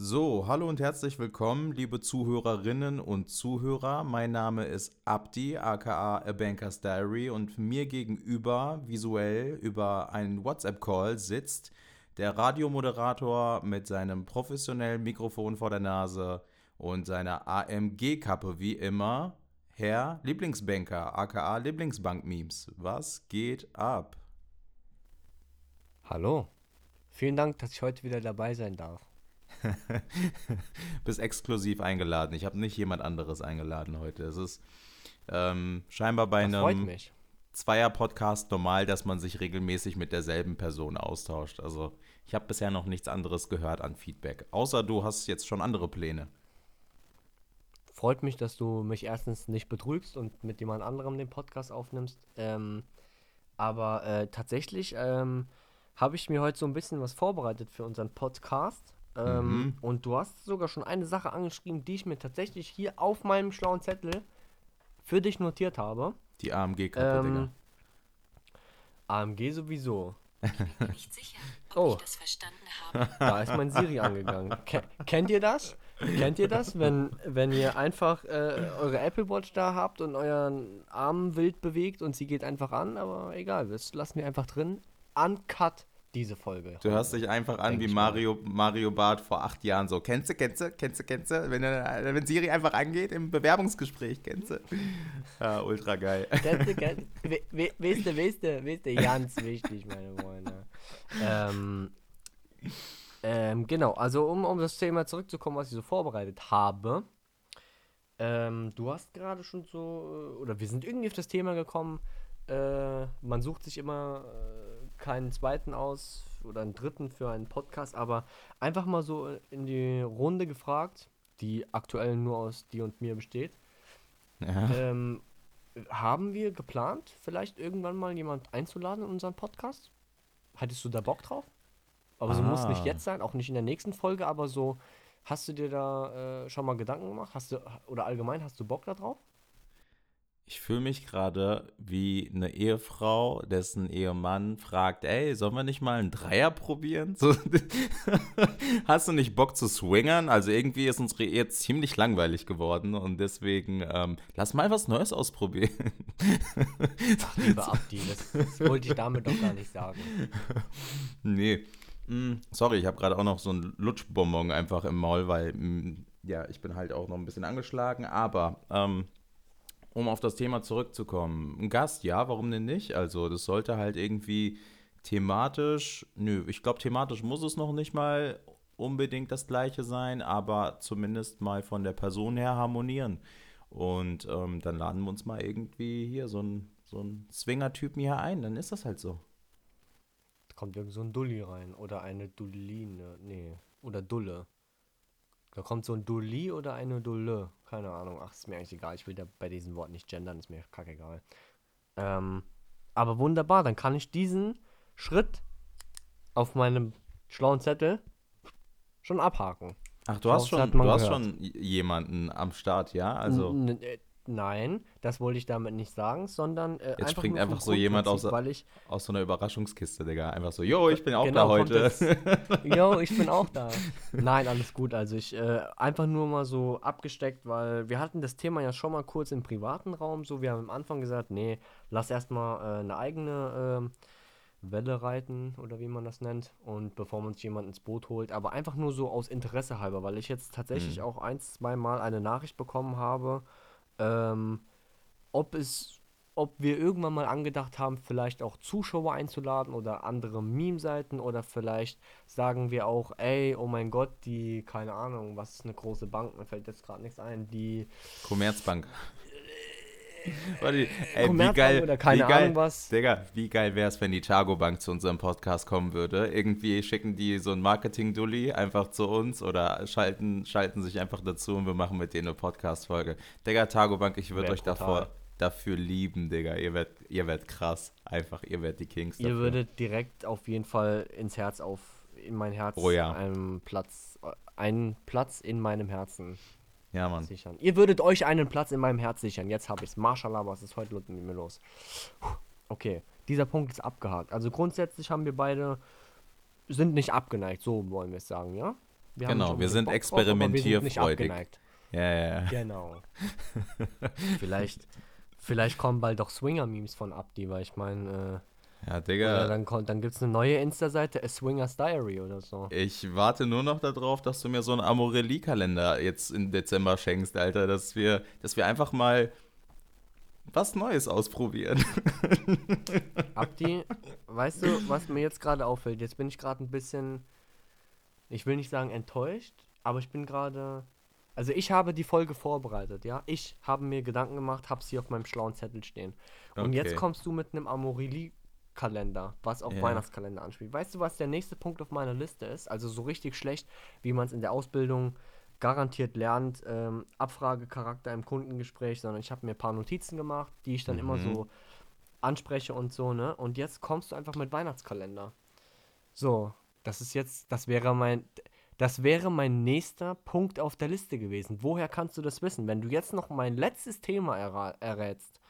So, hallo und herzlich willkommen, liebe Zuhörerinnen und Zuhörer. Mein Name ist Abdi, aka A Banker's Diary, und mir gegenüber, visuell über einen WhatsApp-Call, sitzt der Radiomoderator mit seinem professionellen Mikrofon vor der Nase und seiner AMG-Kappe, wie immer, Herr Lieblingsbanker, aka Lieblingsbank-Memes. Was geht ab? Hallo. Vielen Dank, dass ich heute wieder dabei sein darf. Bist exklusiv eingeladen. Ich habe nicht jemand anderes eingeladen heute. Es ist ähm, scheinbar bei Das einem. Zweier-Podcast normal, dass man sich regelmäßig mit derselben Person austauscht. Also ich habe bisher noch nichts anderes gehört an Feedback. Außer du hast jetzt schon andere Pläne. Freut mich, dass du mich erstens nicht betrügst und mit jemand anderem den Podcast aufnimmst. Ähm, aber äh, tatsächlich ähm, habe ich mir heute so ein bisschen was vorbereitet für unseren Podcast. Ähm, Mhm. Und du hast sogar schon eine Sache angeschrieben, die ich mir tatsächlich hier auf meinem schlauen Zettel für dich notiert habe. Die AMG-Kappe, Digga. Ähm, AMG sowieso. nicht sicher, ob Oh. ich das verstanden habe. Da ist mein Siri angegangen. Ke kennt ihr das? Kennt ihr das, wenn, wenn ihr einfach äh, eure Apple Watch da habt und euren Arm wild bewegt und sie geht einfach an, aber egal, das lassen wir einfach drin. Uncut diese Folge. Du hörst dich einfach an wie. Mario, Mario Barth vor acht Jahren so. Kennst du, kennst du, kennst du, kennst du? Wenn, er- wenn Siri einfach angeht im Bewerbungsgespräch, kennst du? Ja, ultra geil. Kennst du, kennst, du, weißt du, weißt du, ganz wichtig, meine Freunde. Ähm, ähm, genau, also um um das Thema zurückzukommen, was ich so vorbereitet habe. Ähm, du hast gerade schon so, äh, oder wir sind irgendwie auf das Thema gekommen, äh, man sucht sich immer äh, keinen zweiten aus oder einen dritten für einen Podcast, aber einfach mal so in die Runde gefragt, die aktuell nur aus dir und mir besteht. Ja. Ähm, haben wir geplant, vielleicht irgendwann mal jemand einzuladen in unseren Podcast? Hattest du da Bock drauf? Aber so muss nicht Ah. jetzt sein, auch nicht in der nächsten Folge, aber so, hast du dir da äh, schon mal Gedanken gemacht? Hast du, oder allgemein, hast du Bock da drauf? Ich fühle mich gerade wie eine Ehefrau, dessen Ehemann fragt, ey, sollen wir nicht mal einen Dreier probieren? So, hast du nicht Bock zu swingern? Also irgendwie ist unsere Ehe ziemlich langweilig geworden und deswegen ähm, lass mal was Neues ausprobieren. Ach, lieber Abdi, das, das wollte ich damit doch gar nicht sagen. nee. Mm, sorry, ich habe gerade auch noch so einen Lutschbonbon einfach im Maul, weil mm, ja, ich bin halt auch noch ein bisschen angeschlagen, aber ähm, um auf das Thema zurückzukommen, ein Gast, ja, warum denn nicht? Also, das sollte halt irgendwie thematisch, nö, ich glaube, thematisch muss es noch nicht mal unbedingt das gleiche sein, aber zumindest mal von der Person her harmonieren. Und ähm, dann laden wir uns mal irgendwie hier so einen so Swinger-Typen hier ein, dann ist das halt so. Kommt irgend so ein Dulli rein oder eine Dulline, nee, oder Dulle. Da kommt so ein Dulli oder eine Dulle, keine Ahnung, ach, ist mir eigentlich egal, ich will da bei diesen Worten nicht gendern, ist mir kackegal. Ähm, aber wunderbar, dann kann ich diesen Schritt auf meinem schlauen Zettel schon abhaken. Ach, du hast schon, du hast schon jemanden am Start, ja? Also, N n- äh, nein, das wollte ich damit nicht sagen, sondern äh, Jetzt springt nur vom einfach so jemand aus- ich, aus so einer Überraschungskiste, Digga. Einfach so, yo, ich bin auch Genau, da heute. Jo, ich bin auch da. Nein, alles gut. Also ich äh, einfach nur mal so abgesteckt, weil wir hatten das Thema ja schon mal kurz im privaten Raum. So, wir haben am Anfang gesagt, nee, lass erstmal äh, eine eigene ähm, Welle reiten oder wie man das nennt. Und bevor man sich jemand ins Boot holt. Aber einfach nur so aus Interesse halber, weil ich jetzt tatsächlich Mhm. auch ein, zwei Mal eine Nachricht bekommen habe, ähm, ob es ob wir irgendwann mal angedacht haben, vielleicht auch Zuschauer einzuladen oder andere Meme-Seiten oder vielleicht sagen wir auch, ey, oh mein Gott, die, keine Ahnung, was ist eine große Bank, mir fällt jetzt gerade nichts ein, die Commerzbank. Warte, ey, wie Commerzbank geil, oder keine wie geil, Ahnung was. Digga, wie geil wäre es, wenn die Chago Bank zu unserem Podcast kommen würde? Irgendwie schicken die so ein Marketing-Dulli einfach zu uns oder schalten, schalten sich einfach dazu und wir machen mit denen eine Podcast-Folge. Digga, Tago Bank, ich würde euch davor, dafür lieben, Digga. Ihr werdet ihr werdet krass. Einfach, ihr werdet die Kings Ihr dafür. würdet direkt auf jeden Fall ins Herz auf, in mein Herz Oh ja. einen Platz, äh, einen Platz in meinem Herzen Ja, Mann. sichern. Ihr würdet euch einen Platz in meinem Herz sichern. Jetzt habe ich es. Mashallah, was ist heute mit mir los? Okay, dieser Punkt ist abgehakt. Also grundsätzlich haben wir beide, sind nicht abgeneigt, so wollen wir es sagen, ja? Wir Genau, wir sind Bock experimentierfreudig. Ja, ja, ja. Genau. vielleicht, vielleicht kommen bald doch Swinger-Memes von Abdi, weil ich meine, Ja, äh, oder Digga. dann, kommt- dann gibt es eine neue Insta-Seite, A Swingers Diary oder so. Ich warte nur noch darauf, dass du mir so einen Amorelie-Kalender jetzt im Dezember schenkst, Alter, dass wir, dass wir einfach mal was Neues ausprobieren. Abdi, weißt du, was mir jetzt gerade auffällt? Jetzt bin ich gerade ein bisschen, ich will nicht sagen enttäuscht, aber ich bin gerade, also ich habe die Folge vorbereitet, ja. Ich habe mir Gedanken gemacht, habe sie auf meinem schlauen Zettel stehen. Und jetzt Okay. kommst du mit einem Amorelie-Kalender, was auf Ja. Weihnachtskalender anspielt. Weißt du, was der nächste Punkt auf meiner Liste ist? Also so richtig schlecht, wie man es in der Ausbildung garantiert lernt, ähm, Abfragecharakter im Kundengespräch, sondern ich habe mir ein paar Notizen gemacht, die ich dann immer Mhm. so anspreche und so, ne? Und jetzt kommst du einfach mit Weihnachtskalender. So, das ist jetzt, das wäre mein, das wäre mein nächster Punkt auf der Liste gewesen. Woher kannst du das wissen? Wenn du jetzt noch mein letztes Thema errätst,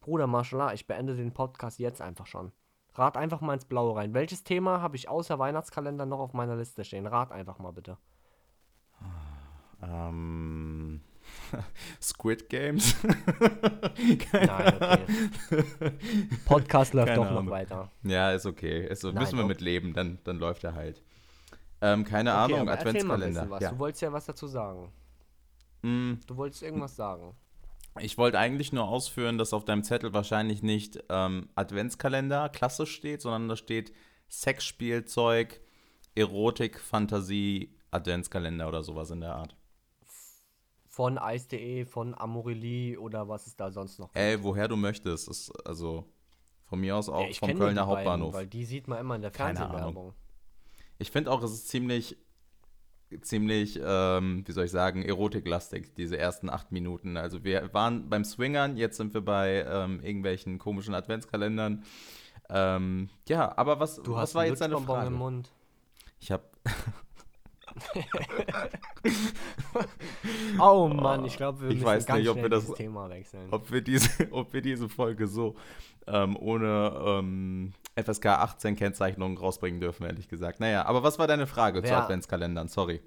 Bruder Marshall, ich beende den Podcast jetzt einfach schon. Rat einfach mal ins Blaue rein. Welches Thema habe ich außer Weihnachtskalender noch auf meiner Liste stehen? Rat einfach mal bitte. Ähm, Squid Games? Nein, okay. Podcast läuft Keine doch noch Ahnung. weiter. ja, ist okay. Ist so, Nein, müssen wir doch. mit leben, dann, dann läuft er halt. Ähm, keine Okay, Ahnung, Adventskalender. Ja. Du wolltest ja was dazu sagen. Mm, Du wolltest irgendwas sagen. Ich wollte eigentlich nur ausführen, dass auf deinem Zettel wahrscheinlich nicht ähm, Adventskalender klassisch steht, sondern da steht Sexspielzeug, Erotik, Fantasie, Adventskalender oder sowas in der Art. Von Ice.de, von Amorelie oder was es da sonst noch gibt. Ey, woher du möchtest. Ist also von mir aus auch Ja, vom Kölner beiden, Hauptbahnhof. weil die sieht man immer in der. Fernsehwerbung. Ich finde auch, es ist ziemlich, ziemlich, ähm, wie soll ich sagen, erotiklastig, diese ersten acht Minuten. Also wir waren beim Swingern, jetzt sind wir bei ähm, irgendwelchen komischen Adventskalendern. Ähm, ja, aber was, Du was hast war jetzt deine Frage? im Mund. Ich habe Oh Mann, ich glaube, wir Ich müssen weiß ganz nicht, ob wir das- Thema wechseln. ob wir diese, ob wir diese Folge so ähm, ohne ähm, FSK 18 Kennzeichnung rausbringen dürfen, ehrlich gesagt. Naja, aber was war deine Frage zu Wer- Adventskalendern? Sorry.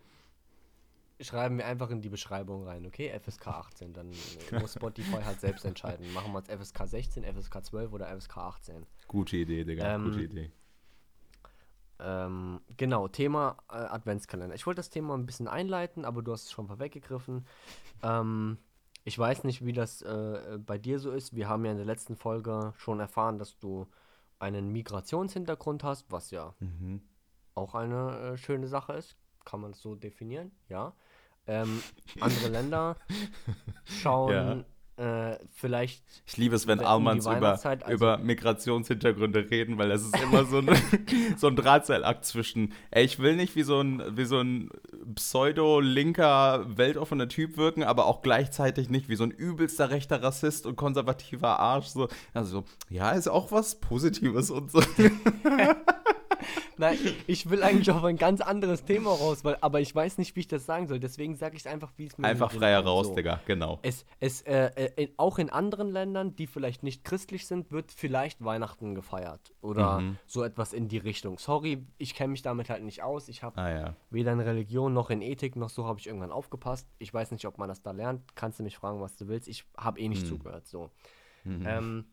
Schreiben wir einfach in die Beschreibung rein, okay? FSK 18, dann muss Spotify halt selbst entscheiden. Machen wir es FSK 16, FSK 12 oder FSK 18. Gute Idee, Digga. Ähm, gute Idee. Ähm, genau, Thema äh, Adventskalender. Ich wollte das Thema ein bisschen einleiten, aber du hast es schon vorweggegriffen. Ähm, ich weiß nicht, wie das äh, bei dir so ist. Wir haben ja in der letzten Folge schon erfahren, dass du einen Migrationshintergrund hast, was ja Mhm. auch eine äh, schöne Sache ist. Kann man es so definieren, ja. Ähm, andere Länder schauen äh, vielleicht Ich liebe es, wenn Um Almans über, also- über Migrationshintergründe reden, weil das ist immer so ein, so ein Drahtseilakt zwischen, ey, ich will nicht wie so ein, wie so ein pseudo-linker, weltoffener Typ wirken, aber auch gleichzeitig nicht wie so ein übelster rechter Rassist und konservativer Arsch. So. Also, ja, ist auch was Positives und so. Nein, ich will eigentlich auf ein ganz anderes Thema raus, weil, aber ich weiß nicht, wie ich das sagen soll. Deswegen sage ich es einfach, wie es mir Einfach freier raus, So. Digga, genau. Es, es, äh, äh, in, auch in anderen Ländern, die vielleicht nicht christlich sind, wird vielleicht Weihnachten gefeiert. Oder Mhm. so etwas in die Richtung. Sorry, ich kenne mich damit halt nicht aus. Ich habe Ah ja. weder in Religion noch in Ethik noch so habe ich irgendwann aufgepasst. Ich weiß nicht, ob man das da lernt. Kannst du mich fragen, was du willst. Ich habe eh nicht Hm. zugehört. So. Mhm. Ähm,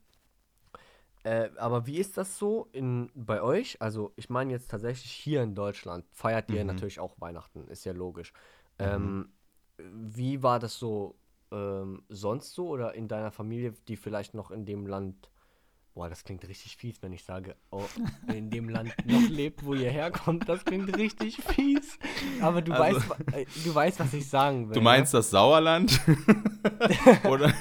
äh, aber wie ist das so in, bei euch? Also, ich meine jetzt tatsächlich hier in Deutschland feiert ihr Mhm. natürlich auch Weihnachten, ist ja logisch. Ähm, wie war das so ähm, sonst so oder in deiner Familie, die vielleicht noch in dem Land, boah, das klingt richtig fies, wenn ich sage, oh, in dem Land noch lebt, wo ihr herkommt, das klingt richtig fies. Aber du, Also- weißt, äh, du weißt, was ich sagen will. Du ne? meinst das Sauerland? oder,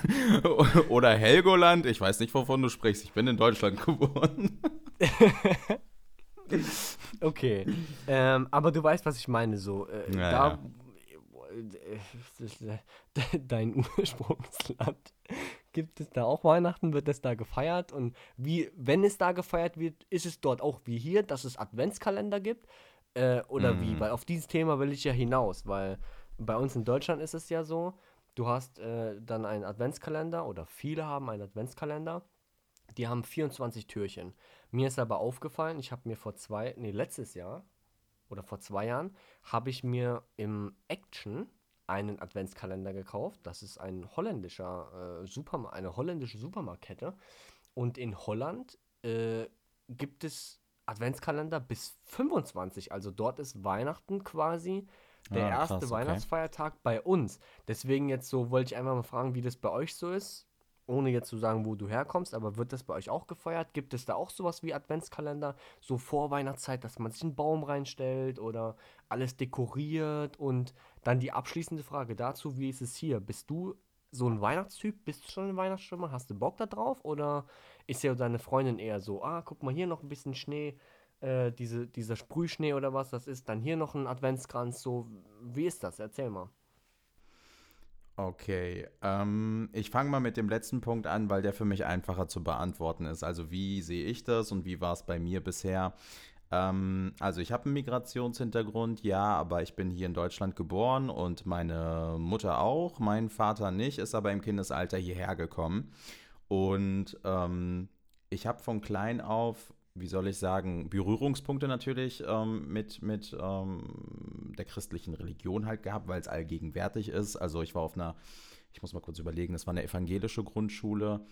oder Helgoland? Ich weiß nicht, wovon du sprichst. Ich bin in Deutschland geboren. Okay. ähm, aber du weißt, was ich meine, so. Äh, Ja, da, äh, dein Ursprungsland. Gibt es da auch Weihnachten? Wird es da gefeiert? Und wie, wenn es da gefeiert wird, ist es dort auch wie hier, dass es Adventskalender gibt? Äh, oder wie? Mhm. Weil auf dieses Thema will ich ja hinaus, weil bei uns in Deutschland ist es ja so, du hast äh, dann einen Adventskalender oder viele haben einen Adventskalender. Die haben 24 Türchen. Mir ist aber aufgefallen, ich habe mir vor zwei, nee, letztes Jahr, oder vor zwei Jahren habe ich mir im Action einen Adventskalender gekauft. Das ist ein holländischer äh, Supermarkt, eine holländische Supermarktkette. Und in Holland äh, gibt es Adventskalender bis 25. Also dort ist Weihnachten quasi der Ah, krass, erste okay. Weihnachtsfeiertag bei uns. Deswegen jetzt so wollte ich einfach mal fragen, wie das bei euch so ist. Ohne jetzt zu sagen, wo du herkommst, aber wird das bei euch auch gefeiert? Gibt es da auch sowas wie Adventskalender, so vor Weihnachtszeit, dass man sich einen Baum reinstellt oder alles dekoriert? Und dann die abschließende Frage dazu, wie ist es hier? Bist du so ein Weihnachtstyp? Bist du schon ein Weihnachtsschwimmer? Hast du Bock da drauf? Oder ist ja deine Freundin eher so, ah, guck mal hier noch ein bisschen Schnee, äh, diese, dieser Sprühschnee oder was das ist, dann hier noch ein Adventskranz, so, wie ist das? Erzähl mal. Okay, ähm, ich fange mal mit dem letzten Punkt an, weil der für mich einfacher zu beantworten ist. Also wie sehe ich das und wie war es bei mir bisher? Ähm, also ich habe einen Migrationshintergrund, ja, aber ich bin hier in Deutschland geboren und meine Mutter auch, mein Vater nicht, ist aber im Kindesalter hierher gekommen. Und ähm, ich habe von klein auf, wie soll ich sagen, Berührungspunkte natürlich ähm, mit, mit ähm, der christlichen Religion halt gehabt, weil es allgegenwärtig ist. Also ich war auf einer, ich muss mal kurz überlegen, das war eine evangelische Grundschule.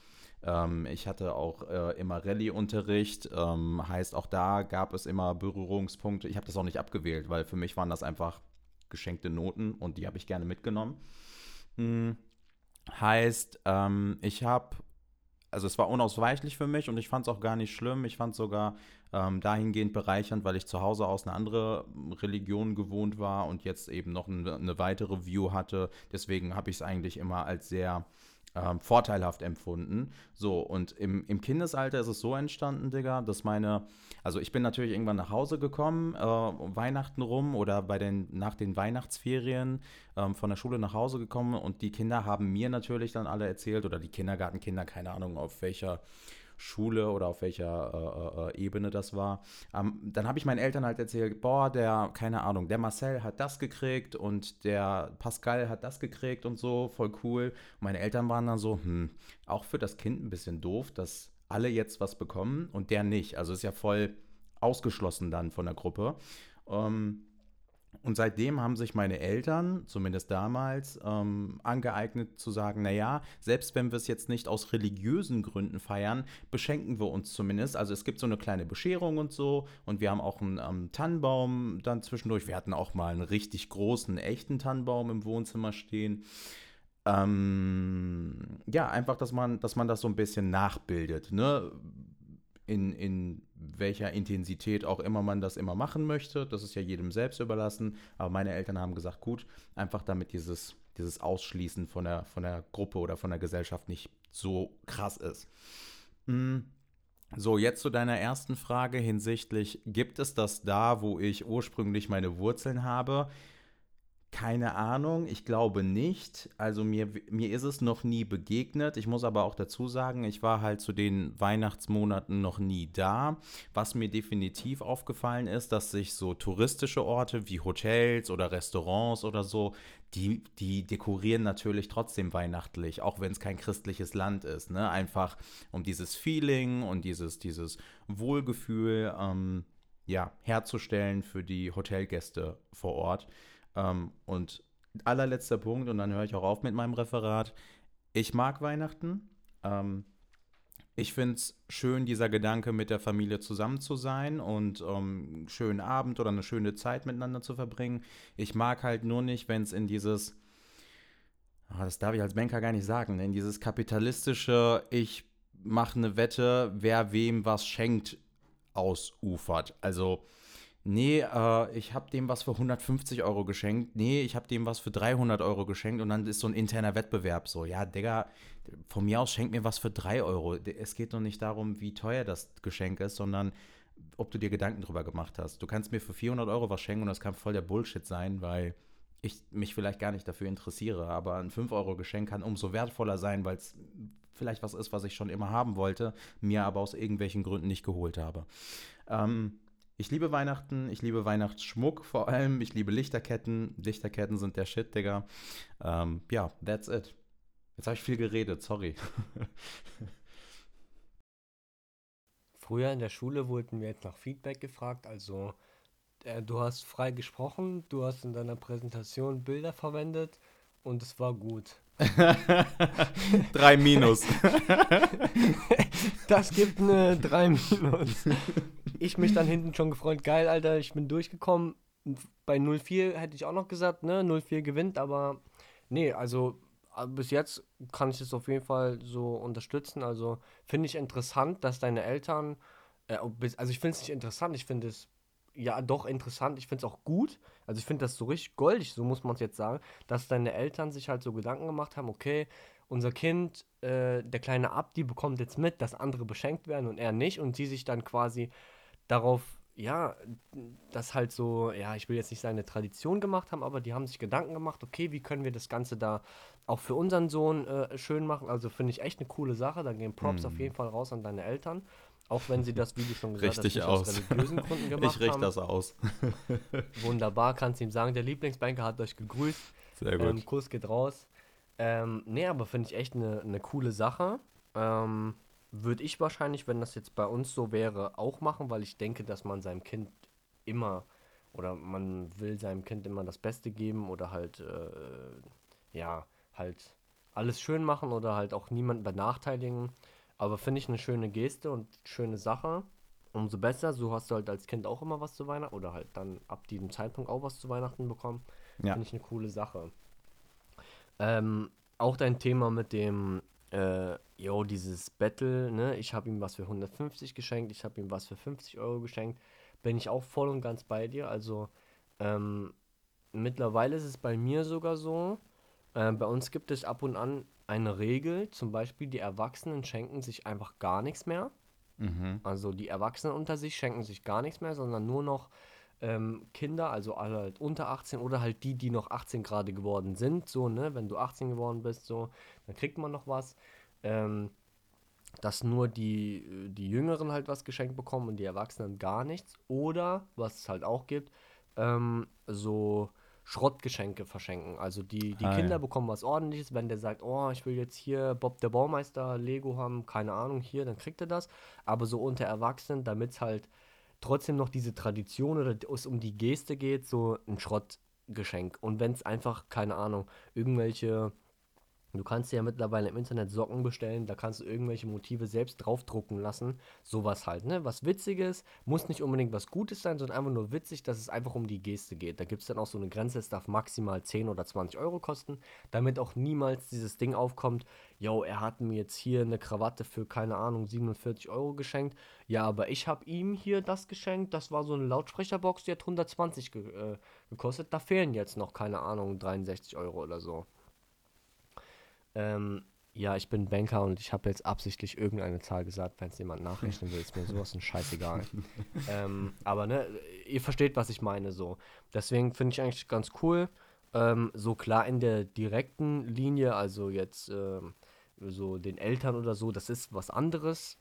Ähm, ich hatte auch äh, immer Rallye-Unterricht, ähm, heißt auch da gab es immer Berührungspunkte. Ich habe das auch nicht abgewählt, weil für mich waren das einfach geschenkte Noten und die habe ich gerne mitgenommen. Hm. Heißt, ähm, ich habe also es war unausweichlich für mich und ich fand es auch gar nicht schlimm. Ich fand es sogar ähm, dahingehend bereichernd, weil ich zu Hause aus eine andere Religion gewohnt war und jetzt eben noch eine, eine weitere View hatte. Deswegen habe ich es eigentlich immer als sehr ähm, vorteilhaft empfunden. So, und im, im Kindesalter ist es so entstanden, Digga, dass meine, also ich bin natürlich irgendwann nach Hause gekommen, äh, Weihnachten rum oder bei den, nach den Weihnachtsferien ähm, von der Schule nach Hause gekommen und die Kinder haben mir natürlich dann alle erzählt oder die Kindergartenkinder, keine Ahnung auf welcher Schule oder auf welcher äh, äh, Ebene das war. Ähm, dann habe ich meinen Eltern halt erzählt, boah, der, keine Ahnung, der Marcel hat das gekriegt und der Pascal hat das gekriegt und so, voll cool. Meine Eltern waren dann so, hm, auch für das Kind ein bisschen doof, dass alle jetzt was bekommen und der nicht. Also ist ja voll ausgeschlossen dann von der Gruppe. Ähm, und seitdem haben sich meine Eltern, zumindest damals, ähm, angeeignet zu sagen, naja, selbst wenn wir es jetzt nicht aus religiösen Gründen feiern, beschenken wir uns zumindest. Also es gibt so eine kleine Bescherung und so und wir haben auch einen ähm, Tannenbaum dann zwischendurch. Wir hatten auch mal einen richtig großen, echten Tannenbaum im Wohnzimmer stehen. Ähm, ja, einfach, dass man, dass man das so ein bisschen nachbildet, ne? in, in welcher Intensität auch immer man das immer machen möchte. Das ist ja jedem selbst überlassen. Aber meine Eltern haben gesagt, gut, einfach damit dieses, dieses Ausschließen von der, von der Gruppe oder von der Gesellschaft nicht so krass ist. Mm. So, jetzt zu deiner ersten Frage hinsichtlich, gibt es das da, wo ich ursprünglich meine Wurzeln habe? Keine Ahnung, ich glaube nicht. Also mir, mir ist es noch nie begegnet. Ich muss aber auch dazu sagen, ich war halt zu den Weihnachtsmonaten noch nie da. Was mir definitiv aufgefallen ist, dass sich so touristische Orte wie Hotels oder Restaurants oder so, die, die dekorieren natürlich trotzdem weihnachtlich, auch wenn es kein christliches Land ist. Ne? Einfach um dieses Feeling und dieses, dieses Wohlgefühl ähm, ja, herzustellen für die Hotelgäste vor Ort. Ähm, und allerletzter Punkt, und dann höre ich auch auf mit meinem Referat. Ich mag Weihnachten. Ähm, ich finde es schön, dieser Gedanke, mit der Familie zusammen zu sein und ähm, einen schönen Abend oder eine schöne Zeit miteinander zu verbringen. Ich mag halt nur nicht, wenn es in dieses, ah, das darf ich als Banker gar nicht sagen, ne, in dieses kapitalistische, ich mache eine Wette, wer wem was schenkt, ausufert. Also Nee, äh, ich habe dem was für 150 Euro geschenkt. Nee, ich habe dem was für 300 Euro geschenkt. Und dann ist so ein interner Wettbewerb so. Ja, Digga, von mir aus schenk mir was für 3 Euro. Es geht doch nicht darum, wie teuer das Geschenk ist, sondern ob du dir Gedanken drüber gemacht hast. Du kannst mir für 400 Euro was schenken und das kann voll der Bullshit sein, weil ich mich vielleicht gar nicht dafür interessiere. Aber ein 5-Euro-Geschenk kann umso wertvoller sein, weil es vielleicht was ist, was ich schon immer haben wollte, mir aber aus irgendwelchen Gründen nicht geholt habe. Ähm, ich liebe Weihnachten, ich liebe Weihnachtsschmuck vor allem, ich liebe Lichterketten. Lichterketten sind der Shit, Digga. Ähm, ja, that's it. Jetzt habe ich viel geredet, sorry. Früher in der Schule wurden wir jetzt nach Feedback gefragt, also äh, du hast frei gesprochen, du hast in deiner Präsentation Bilder verwendet und es war gut. Drei Minus. Das gibt eine 3 Minus. Ich mich dann hinten schon gefreut, geil, Alter, ich bin durchgekommen. Bei 0-4 hätte ich auch noch gesagt, ne, 0-4 gewinnt, aber nee, also äh, bis jetzt kann ich es auf jeden Fall so unterstützen. Also finde ich interessant, dass deine Eltern, äh, also ich finde es nicht interessant, ich finde es ja doch interessant, ich finde es auch gut. Also ich finde das so richtig goldig, so muss man es jetzt sagen, dass deine Eltern sich halt so Gedanken gemacht haben, okay, unser Kind, äh, der kleine Abdi bekommt jetzt mit, dass andere beschenkt werden und er nicht und sie sich dann quasi darauf, ja, das halt so, ja, ich will jetzt nicht sagen, eine Tradition gemacht haben, aber die haben sich Gedanken gemacht, okay, wie können wir das Ganze da auch für unseren Sohn äh, schön machen. Also finde ich echt eine coole Sache. Da gehen Props auf jeden Fall raus an deine Eltern. Auch wenn sie das, wie du schon gesagt Richtig hast, aus. aus religiösen Gründen gemacht Ich richte haben. das aus. Wunderbar, kannst ihm sagen, der Lieblingsbanker hat euch gegrüßt. Sehr gut. Ähm, Kuss geht raus. Ähm, nee, aber finde ich echt eine eine coole Sache. Ähm, Würde ich wahrscheinlich, wenn das jetzt bei uns so wäre, auch machen, weil ich denke, dass man seinem Kind immer oder man will seinem Kind immer das Beste geben oder halt, äh, ja, halt alles schön machen oder halt auch niemanden benachteiligen. Aber finde ich eine schöne Geste und schöne Sache. Umso besser, so hast du halt als Kind auch immer was zu Weihnachten oder halt dann ab diesem Zeitpunkt auch was zu Weihnachten bekommen. Ja. Finde ich eine coole Sache. Ähm, auch dein Thema mit dem, äh, yo, dieses Battle, ne? Ich habe ihm was für 150 geschenkt, ich habe ihm was für 50 Euro geschenkt. Bin ich auch voll und ganz bei dir. Also, ähm, mittlerweile ist es bei mir sogar so, äh, bei uns gibt es ab und an eine Regel, zum Beispiel die Erwachsenen schenken sich einfach gar nichts mehr. Mhm. Also die Erwachsenen unter sich schenken sich gar nichts mehr, sondern nur noch ähm, Kinder, also alle halt unter 18 oder halt die, die noch 18 gerade geworden sind. So, ne, wenn du 18 geworden bist, so, dann kriegt man noch was. Ähm, dass nur die, die Jüngeren halt was geschenkt bekommen und die Erwachsenen gar nichts. Oder, was es halt auch gibt, ähm, so Schrottgeschenke verschenken. Also die, die Ah, Kinder ja. bekommen was ordentliches, wenn der sagt, oh, ich will jetzt hier Bob der Baumeister Lego haben, keine Ahnung, hier, dann kriegt er das. Aber so unter Erwachsenen, damit es halt trotzdem noch diese Tradition oder es um die Geste geht, so ein Schrottgeschenk. Und wenn es einfach, keine Ahnung, irgendwelche Du kannst ja mittlerweile im Internet Socken bestellen, da kannst du irgendwelche Motive selbst draufdrucken lassen. Sowas halt, ne? Was Witziges, muss nicht unbedingt was Gutes sein, sondern einfach nur witzig, dass es einfach um die Geste geht. Da gibt es dann auch so eine Grenze, es darf maximal 10 oder 20 Euro kosten, damit auch niemals dieses Ding aufkommt, yo, er hat mir jetzt hier eine Krawatte für, keine Ahnung, 47 Euro geschenkt. Ja, aber ich habe ihm hier das geschenkt, das war so eine Lautsprecherbox, die hat 120 ge äh, gekostet. Da fehlen jetzt noch, keine Ahnung, 63 Euro oder so. Ähm, ja, ich bin Banker und ich habe jetzt absichtlich irgendeine Zahl gesagt, wenn es jemand nachrechnen will, ist mir sowas ein scheißegal. ähm, aber ne, ihr versteht, was ich meine so. Deswegen finde ich eigentlich ganz cool. Ähm, so klar in der direkten Linie, also jetzt ähm, so den Eltern oder so, das ist was anderes.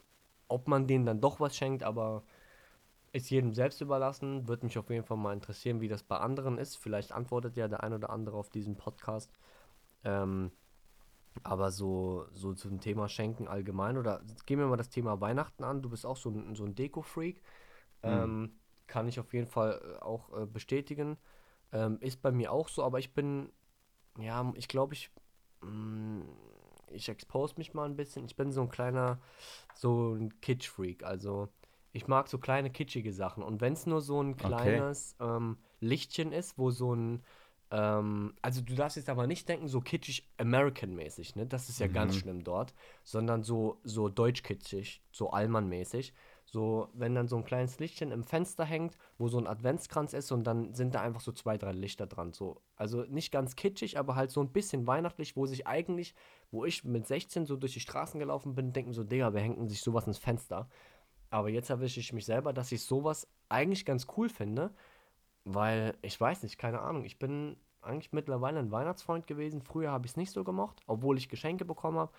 Ob man denen dann doch was schenkt, aber ist jedem selbst überlassen. Würde mich auf jeden Fall mal interessieren, wie das bei anderen ist. Vielleicht antwortet ja der ein oder andere auf diesen Podcast. Ähm, aber so, so zum Thema Schenken allgemein oder gehen wir mal das Thema Weihnachten an. Du bist auch so ein, so ein Deko-Freak. Ähm, kann ich auf jeden Fall äh, auch äh, bestätigen. Ähm, ist bei mir auch so, aber ich bin, ja, ich glaube, ich, mh, ich expose mich mal ein bisschen. Ich bin so ein kleiner, so ein Kitsch-Freak. Also, ich mag so kleine kitschige Sachen. Und wenn es nur so ein kleines ähm, Lichtchen ist, wo so ein, ähm, also du darfst jetzt aber nicht denken, so kitschig American-mäßig, ne? Das ist ja ganz schlimm dort, sondern so, so deutsch-kitschig, so Allmann-mäßig. So, wenn dann so ein kleines Lichtchen im Fenster hängt, wo so ein Adventskranz ist und dann sind da einfach so zwei, drei Lichter dran. So. Also nicht ganz kitschig, aber halt so ein bisschen weihnachtlich, wo sich eigentlich, wo ich mit 16 so durch die Straßen gelaufen bin, denken so, Digga, wer hängt denn sich sowas ins Fenster? Aber jetzt erwische ich mich selber, dass ich sowas eigentlich ganz cool finde, weil ich weiß nicht, keine Ahnung, ich bin eigentlich mittlerweile ein Weihnachtsfreund gewesen. Früher habe ich es nicht so gemocht, obwohl ich Geschenke bekommen habe.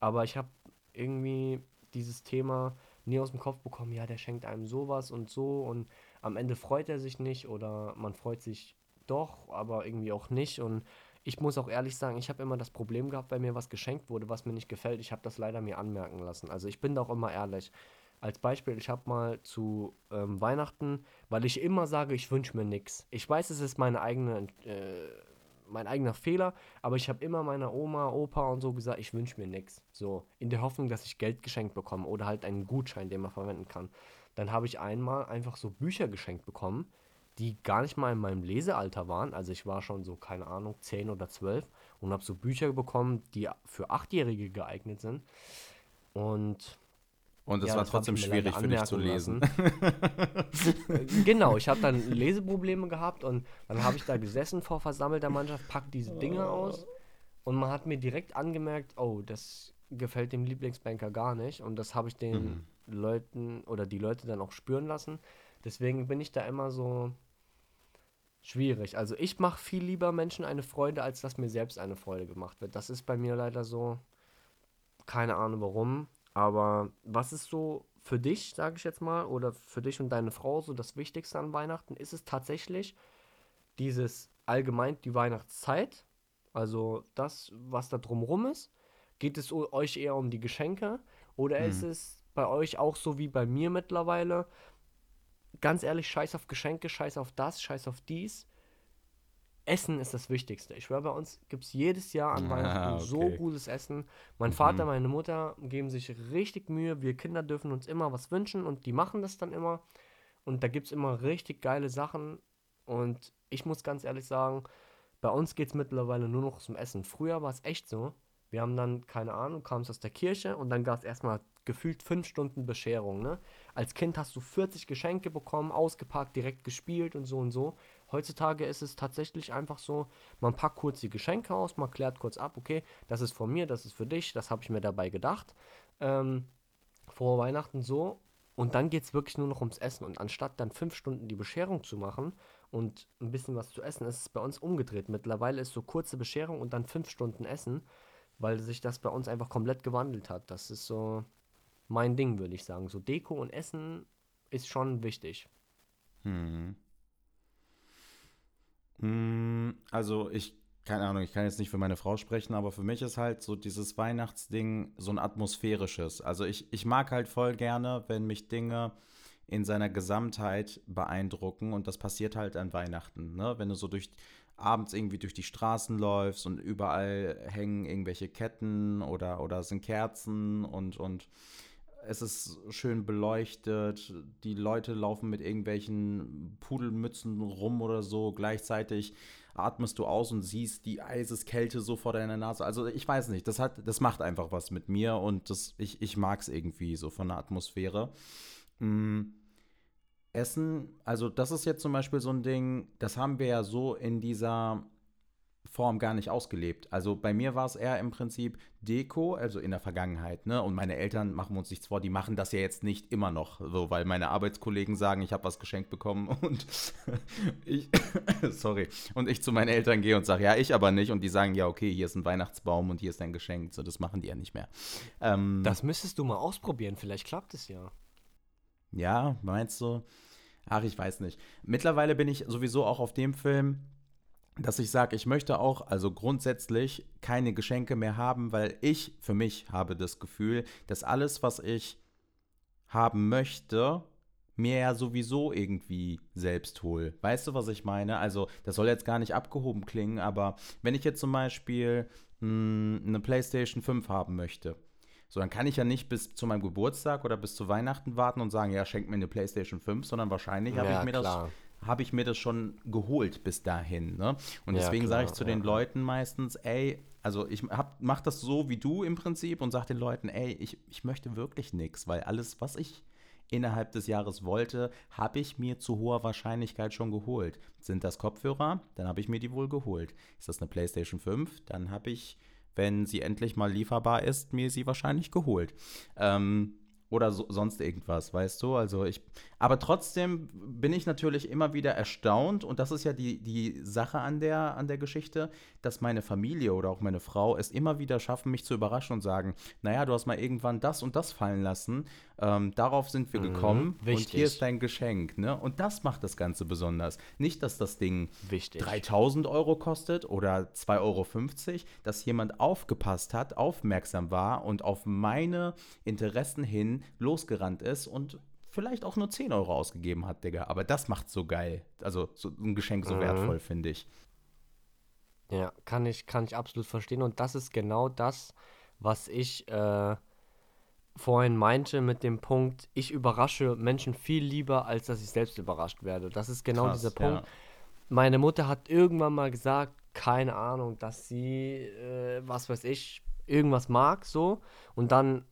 Aber ich habe irgendwie dieses Thema nie aus dem Kopf bekommen, ja, der schenkt einem sowas und so und am Ende freut er sich nicht oder man freut sich doch, aber irgendwie auch nicht. Und ich muss auch ehrlich sagen, ich habe immer das Problem gehabt, wenn mir was geschenkt wurde, was mir nicht gefällt. Ich habe das leider mir anmerken lassen. Also ich bin da auch immer ehrlich. Als Beispiel, ich habe mal zu ähm, Weihnachten, weil ich immer sage, ich wünsche mir nichts. Ich weiß, es ist meine eigene, äh, mein eigener Fehler, aber ich habe immer meiner Oma, Opa und so gesagt, ich wünsche mir nichts. So, in der Hoffnung, dass ich Geld geschenkt bekomme oder halt einen Gutschein, den man verwenden kann. Dann habe ich einmal einfach so Bücher geschenkt bekommen, die gar nicht mal in meinem Lesealter waren. Also ich war schon so, keine Ahnung, 10 oder 12 und habe so Bücher bekommen, die für Achtjährige geeignet sind. Und Und es Ja, war trotzdem schwierig für dich zu lesen. anmerken genau, ich habe dann Leseprobleme gehabt und dann habe ich da gesessen vor versammelter Mannschaft, packt diese Dinge aus und man hat mir direkt angemerkt, oh, das gefällt dem Lieblingsbanker gar nicht und das habe ich den Leuten oder die Leute dann auch spüren lassen. Deswegen bin ich da immer so schwierig. Also ich mache viel lieber Menschen eine Freude, als dass mir selbst eine Freude gemacht wird. Das ist bei mir leider so. Keine Ahnung warum. Aber was ist so für dich, sage ich jetzt mal, oder für dich und deine Frau so das Wichtigste an Weihnachten? Ist es tatsächlich dieses allgemein die Weihnachtszeit? Also das, was da drumrum ist? Geht es euch eher um die Geschenke? Oder ist es bei euch auch so wie bei mir mittlerweile? Ganz ehrlich, scheiß auf Geschenke, scheiß auf das, scheiß auf dies. Essen ist das Wichtigste. Ich schwöre, bei uns gibt es jedes Jahr an Ah, Weihnachten so okay. gutes Essen. Mein Vater, meine Mutter geben sich richtig Mühe. Wir Kinder dürfen uns immer was wünschen und die machen das dann immer. Und da gibt es immer richtig geile Sachen. Und ich muss ganz ehrlich sagen, bei uns geht es mittlerweile nur noch zum Essen. Früher war es echt so. Wir haben dann, keine Ahnung, kam es aus der Kirche und dann gab es erstmal gefühlt fünf Stunden Bescherung. Ne? Als Kind hast du 40 Geschenke bekommen, ausgepackt, direkt gespielt und so und so. Heutzutage ist es tatsächlich einfach so, man packt kurz die Geschenke aus, man klärt kurz ab, okay, das ist von mir, das ist für dich, das habe ich mir dabei gedacht. Ähm, vor Weihnachten so. Und dann geht es wirklich nur noch ums Essen. Und anstatt dann fünf Stunden die Bescherung zu machen und ein bisschen was zu essen, ist es bei uns umgedreht. Mittlerweile ist so kurze Bescherung und dann fünf Stunden Essen, weil sich das bei uns einfach komplett gewandelt hat. Das ist so mein Ding, würde ich sagen. So Deko und Essen ist schon wichtig. Hm. Hm, Also ich, keine Ahnung, ich kann jetzt nicht für meine Frau sprechen, aber für mich ist halt so dieses Weihnachtsding so ein atmosphärisches. Also ich, ich mag halt voll gerne, wenn mich Dinge in seiner Gesamtheit beeindrucken und das passiert halt an Weihnachten, ne? Wenn du so durch abends irgendwie durch die Straßen läufst und überall hängen irgendwelche Ketten oder, oder sind Kerzen und, und es ist schön beleuchtet, die Leute laufen mit irgendwelchen Pudelmützen rum oder so. Gleichzeitig atmest du aus und siehst die Eiseskälte so vor deiner Nase. Also ich weiß nicht, das hat, das macht einfach was mit mir und das, ich, ich mag es irgendwie so von der Atmosphäre. Mm. Essen, also das ist jetzt zum Beispiel so ein Ding, das haben wir ja so in dieser Form gar nicht ausgelebt. Also bei mir war es eher im Prinzip Deko, also in der Vergangenheit, ne? Und meine Eltern machen uns nichts vor, die machen das ja jetzt nicht immer noch, so, weil meine Arbeitskollegen sagen, ich habe was geschenkt bekommen und ich, sorry, und ich zu meinen Eltern gehe und sage, ja, ich aber nicht. Und die sagen, ja, okay, hier ist ein Weihnachtsbaum und hier ist dein Geschenk. So, das machen die ja nicht mehr. Ähm, Das müsstest du mal ausprobieren. Vielleicht klappt es ja. ja, meinst du? Ach, ich weiß nicht. Mittlerweile bin ich sowieso auch auf dem Film, dass ich sage, ich möchte auch, also grundsätzlich, keine Geschenke mehr haben, weil ich für mich habe das Gefühl, dass alles, was ich haben möchte, mir ja sowieso irgendwie selbst hole. Weißt du, was ich meine? Also, das soll jetzt gar nicht abgehoben klingen, aber wenn ich jetzt zum Beispiel mh, eine PlayStation 5 haben möchte, so, dann kann ich ja nicht bis zu meinem Geburtstag oder bis zu Weihnachten warten und sagen, ja, schenk mir eine PlayStation 5, sondern wahrscheinlich habe Ja, ich mir das klar. Habe ich mir das schon geholt bis dahin. Ne? Und Ja, deswegen sage ich zu ja, den. Leuten meistens, ey, also ich hab, mach das so wie du im Prinzip und sag den Leuten, ey, ich, ich möchte wirklich nichts, weil alles, was ich innerhalb des Jahres wollte, habe ich mir zu hoher Wahrscheinlichkeit schon geholt. Sind das Kopfhörer? Dann habe ich mir die wohl geholt. Ist das eine PlayStation 5? Dann habe ich, wenn sie endlich mal lieferbar ist, mir sie wahrscheinlich geholt. Ähm, oder so, sonst irgendwas, weißt du? Also ich, aber trotzdem bin ich natürlich immer wieder erstaunt und das ist ja die, die Sache an der, an der Geschichte, dass meine Familie oder auch meine Frau es immer wieder schaffen, mich zu überraschen und sagen, naja, du hast mal irgendwann das und das fallen lassen Ähm, darauf sind wir gekommen und wichtig. hier ist dein Geschenk. Ne? Und das macht das Ganze besonders. Nicht, dass das Ding Wichtig. 3000 Euro kostet oder 2,50 Euro, dass jemand aufgepasst hat, aufmerksam war und auf meine Interessen hin losgerannt ist und vielleicht auch nur 10 Euro ausgegeben hat, Digga. Aber das macht so geil. Also so ein Geschenk so Mhm. wertvoll, finde ich. Ja, kann ich, kann ich absolut verstehen. Und das ist genau das, was ich äh, vorhin meinte mit dem Punkt, ich überrasche Menschen viel lieber, als dass ich selbst überrascht werde. Das ist genau Krass, dieser Punkt. ja. Meine Mutter hat irgendwann mal gesagt, keine Ahnung, dass sie, äh, was weiß ich, irgendwas mag, so. Und dann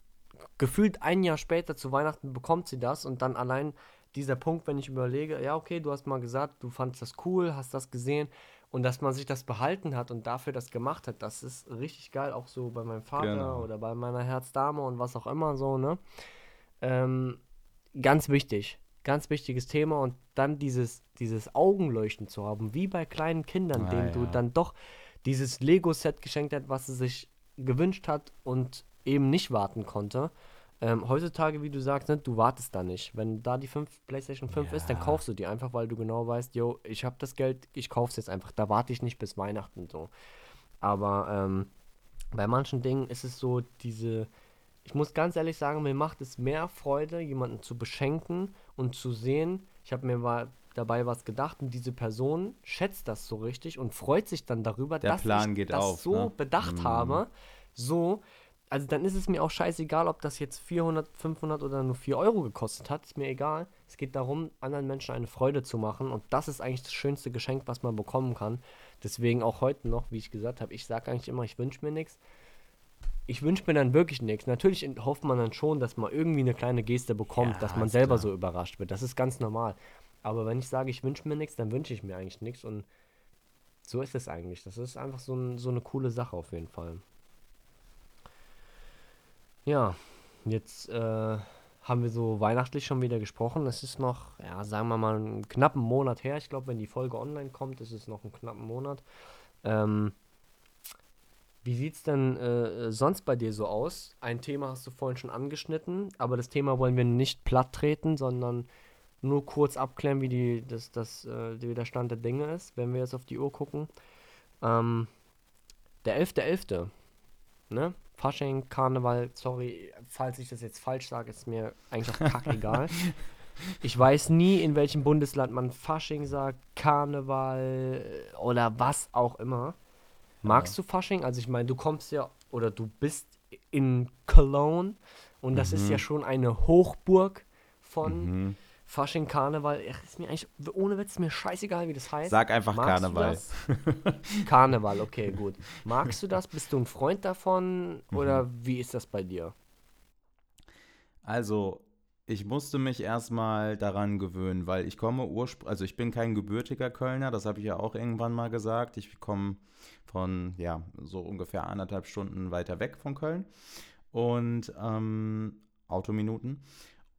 gefühlt ein Jahr später zu Weihnachten bekommt sie das und dann allein dieser Punkt, wenn ich überlege, ja, okay, du hast mal gesagt, du fandest das cool, hast das gesehen und dass man sich das behalten hat und dafür das gemacht hat, das ist richtig geil, auch so bei meinem Vater Genau. oder bei meiner Herzdame und was auch immer so, ne? Ähm, ganz wichtig, ganz wichtiges Thema und dann dieses, dieses Augenleuchten zu haben, wie bei kleinen Kindern, Ah, denen du ja. dann doch dieses Lego-Set geschenkt hast, was sie sich gewünscht hat und eben nicht warten konnte. Ähm, heutzutage, wie du sagst, ne, du wartest da nicht. Wenn da die 5, PlayStation 5 ist, dann Ja. kaufst du die einfach, weil du genau weißt, yo, ich habe das Geld, ich kauf's jetzt einfach. Da warte ich nicht bis Weihnachten so. Aber ähm, bei manchen Dingen ist es so, diese, ich muss ganz ehrlich sagen, mir macht es mehr Freude, jemanden zu beschenken und zu sehen, ich habe mir mal dabei was gedacht und diese Person schätzt das so richtig und freut sich dann darüber, Der dass Plan ich geht das auf, so ne? bedacht Mhm. habe, so, also dann ist es mir auch scheißegal, ob das jetzt 400, 500 oder nur 4 Euro gekostet hat, ist mir egal. Es geht darum, anderen Menschen eine Freude zu machen und das ist eigentlich das schönste Geschenk, was man bekommen kann. Deswegen auch heute noch, wie ich gesagt habe, ich sage eigentlich immer, ich wünsche mir nichts. Ich wünsche mir dann wirklich nichts. Natürlich hofft man dann schon, dass man irgendwie eine kleine Geste bekommt, Ja, dass man selber klar. so überrascht wird. Das ist ganz normal. Aber wenn ich sage, ich wünsche mir nichts, dann wünsche ich mir eigentlich nichts und so ist es eigentlich. Das ist einfach so, ein, so eine coole Sache auf jeden Fall. Ja, jetzt äh, haben wir so weihnachtlich schon wieder gesprochen. Es ist noch, ja, sagen wir mal, einen knappen Monat her. Ich glaube, wenn die Folge online kommt, ist es noch einen knappen Monat. Ähm, wie sieht es denn äh, sonst bei dir so aus? Ein Thema hast du vorhin schon angeschnitten, aber das Thema wollen wir nicht platt treten, sondern nur kurz abklären, wie, die, das, das, äh, der Stand der Dinge ist, wenn wir jetzt auf die Uhr gucken. Ähm, der 11.11., ne? Fasching, Karneval, sorry, falls ich das jetzt falsch sage, ist mir eigentlich auch kackegal. Ich weiß nie, in welchem Bundesland man Fasching sagt, Karneval äh, oder was auch immer. Magst du Fasching? Also ich meine, du kommst ja oder du bist in Cologne und das ist ja schon eine Hochburg von Mhm. Fasching, Karneval. Ach, ist mir eigentlich, ohne Witz, ist mir scheißegal, wie das heißt. Sag einfach Magst Karneval. Karneval, okay, gut. Magst du das? Bist du ein Freund davon? Oder Mhm. wie ist das bei dir? Also, ich musste mich erstmal daran gewöhnen, weil ich komme ursprünglich, also ich bin kein gebürtiger Kölner, das habe ich ja auch irgendwann mal gesagt. Ich komme von, ja, so ungefähr anderthalb Stunden weiter weg von Köln. Und ähm, Autominuten.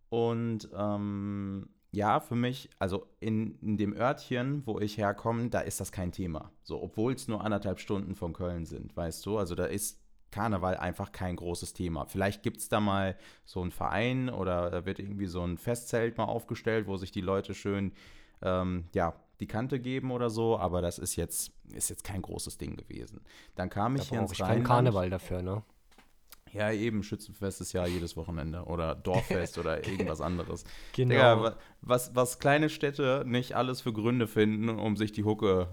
Und ähm, ja, für mich, also in, in dem Örtchen, wo ich herkomme, da ist das kein Thema. So, obwohl es nur anderthalb Stunden von Köln sind, weißt du? Also da ist Karneval einfach kein großes Thema. Vielleicht gibt es da mal so einen Verein oder da wird irgendwie so ein Festzelt mal aufgestellt, wo sich die Leute schön, ähm, ja, die Kante geben oder so, aber das ist jetzt, ist jetzt kein großes Ding gewesen. Dann kam Da ich hier brauche ins ich kein Rheinland. Karneval dafür, ne? Ja, eben, Schützenfest ist ja jedes Wochenende oder Dorffest oder irgendwas anderes. Genau. Digga, wa- was, was kleine Städte nicht alles für Gründe finden, um sich die Hucke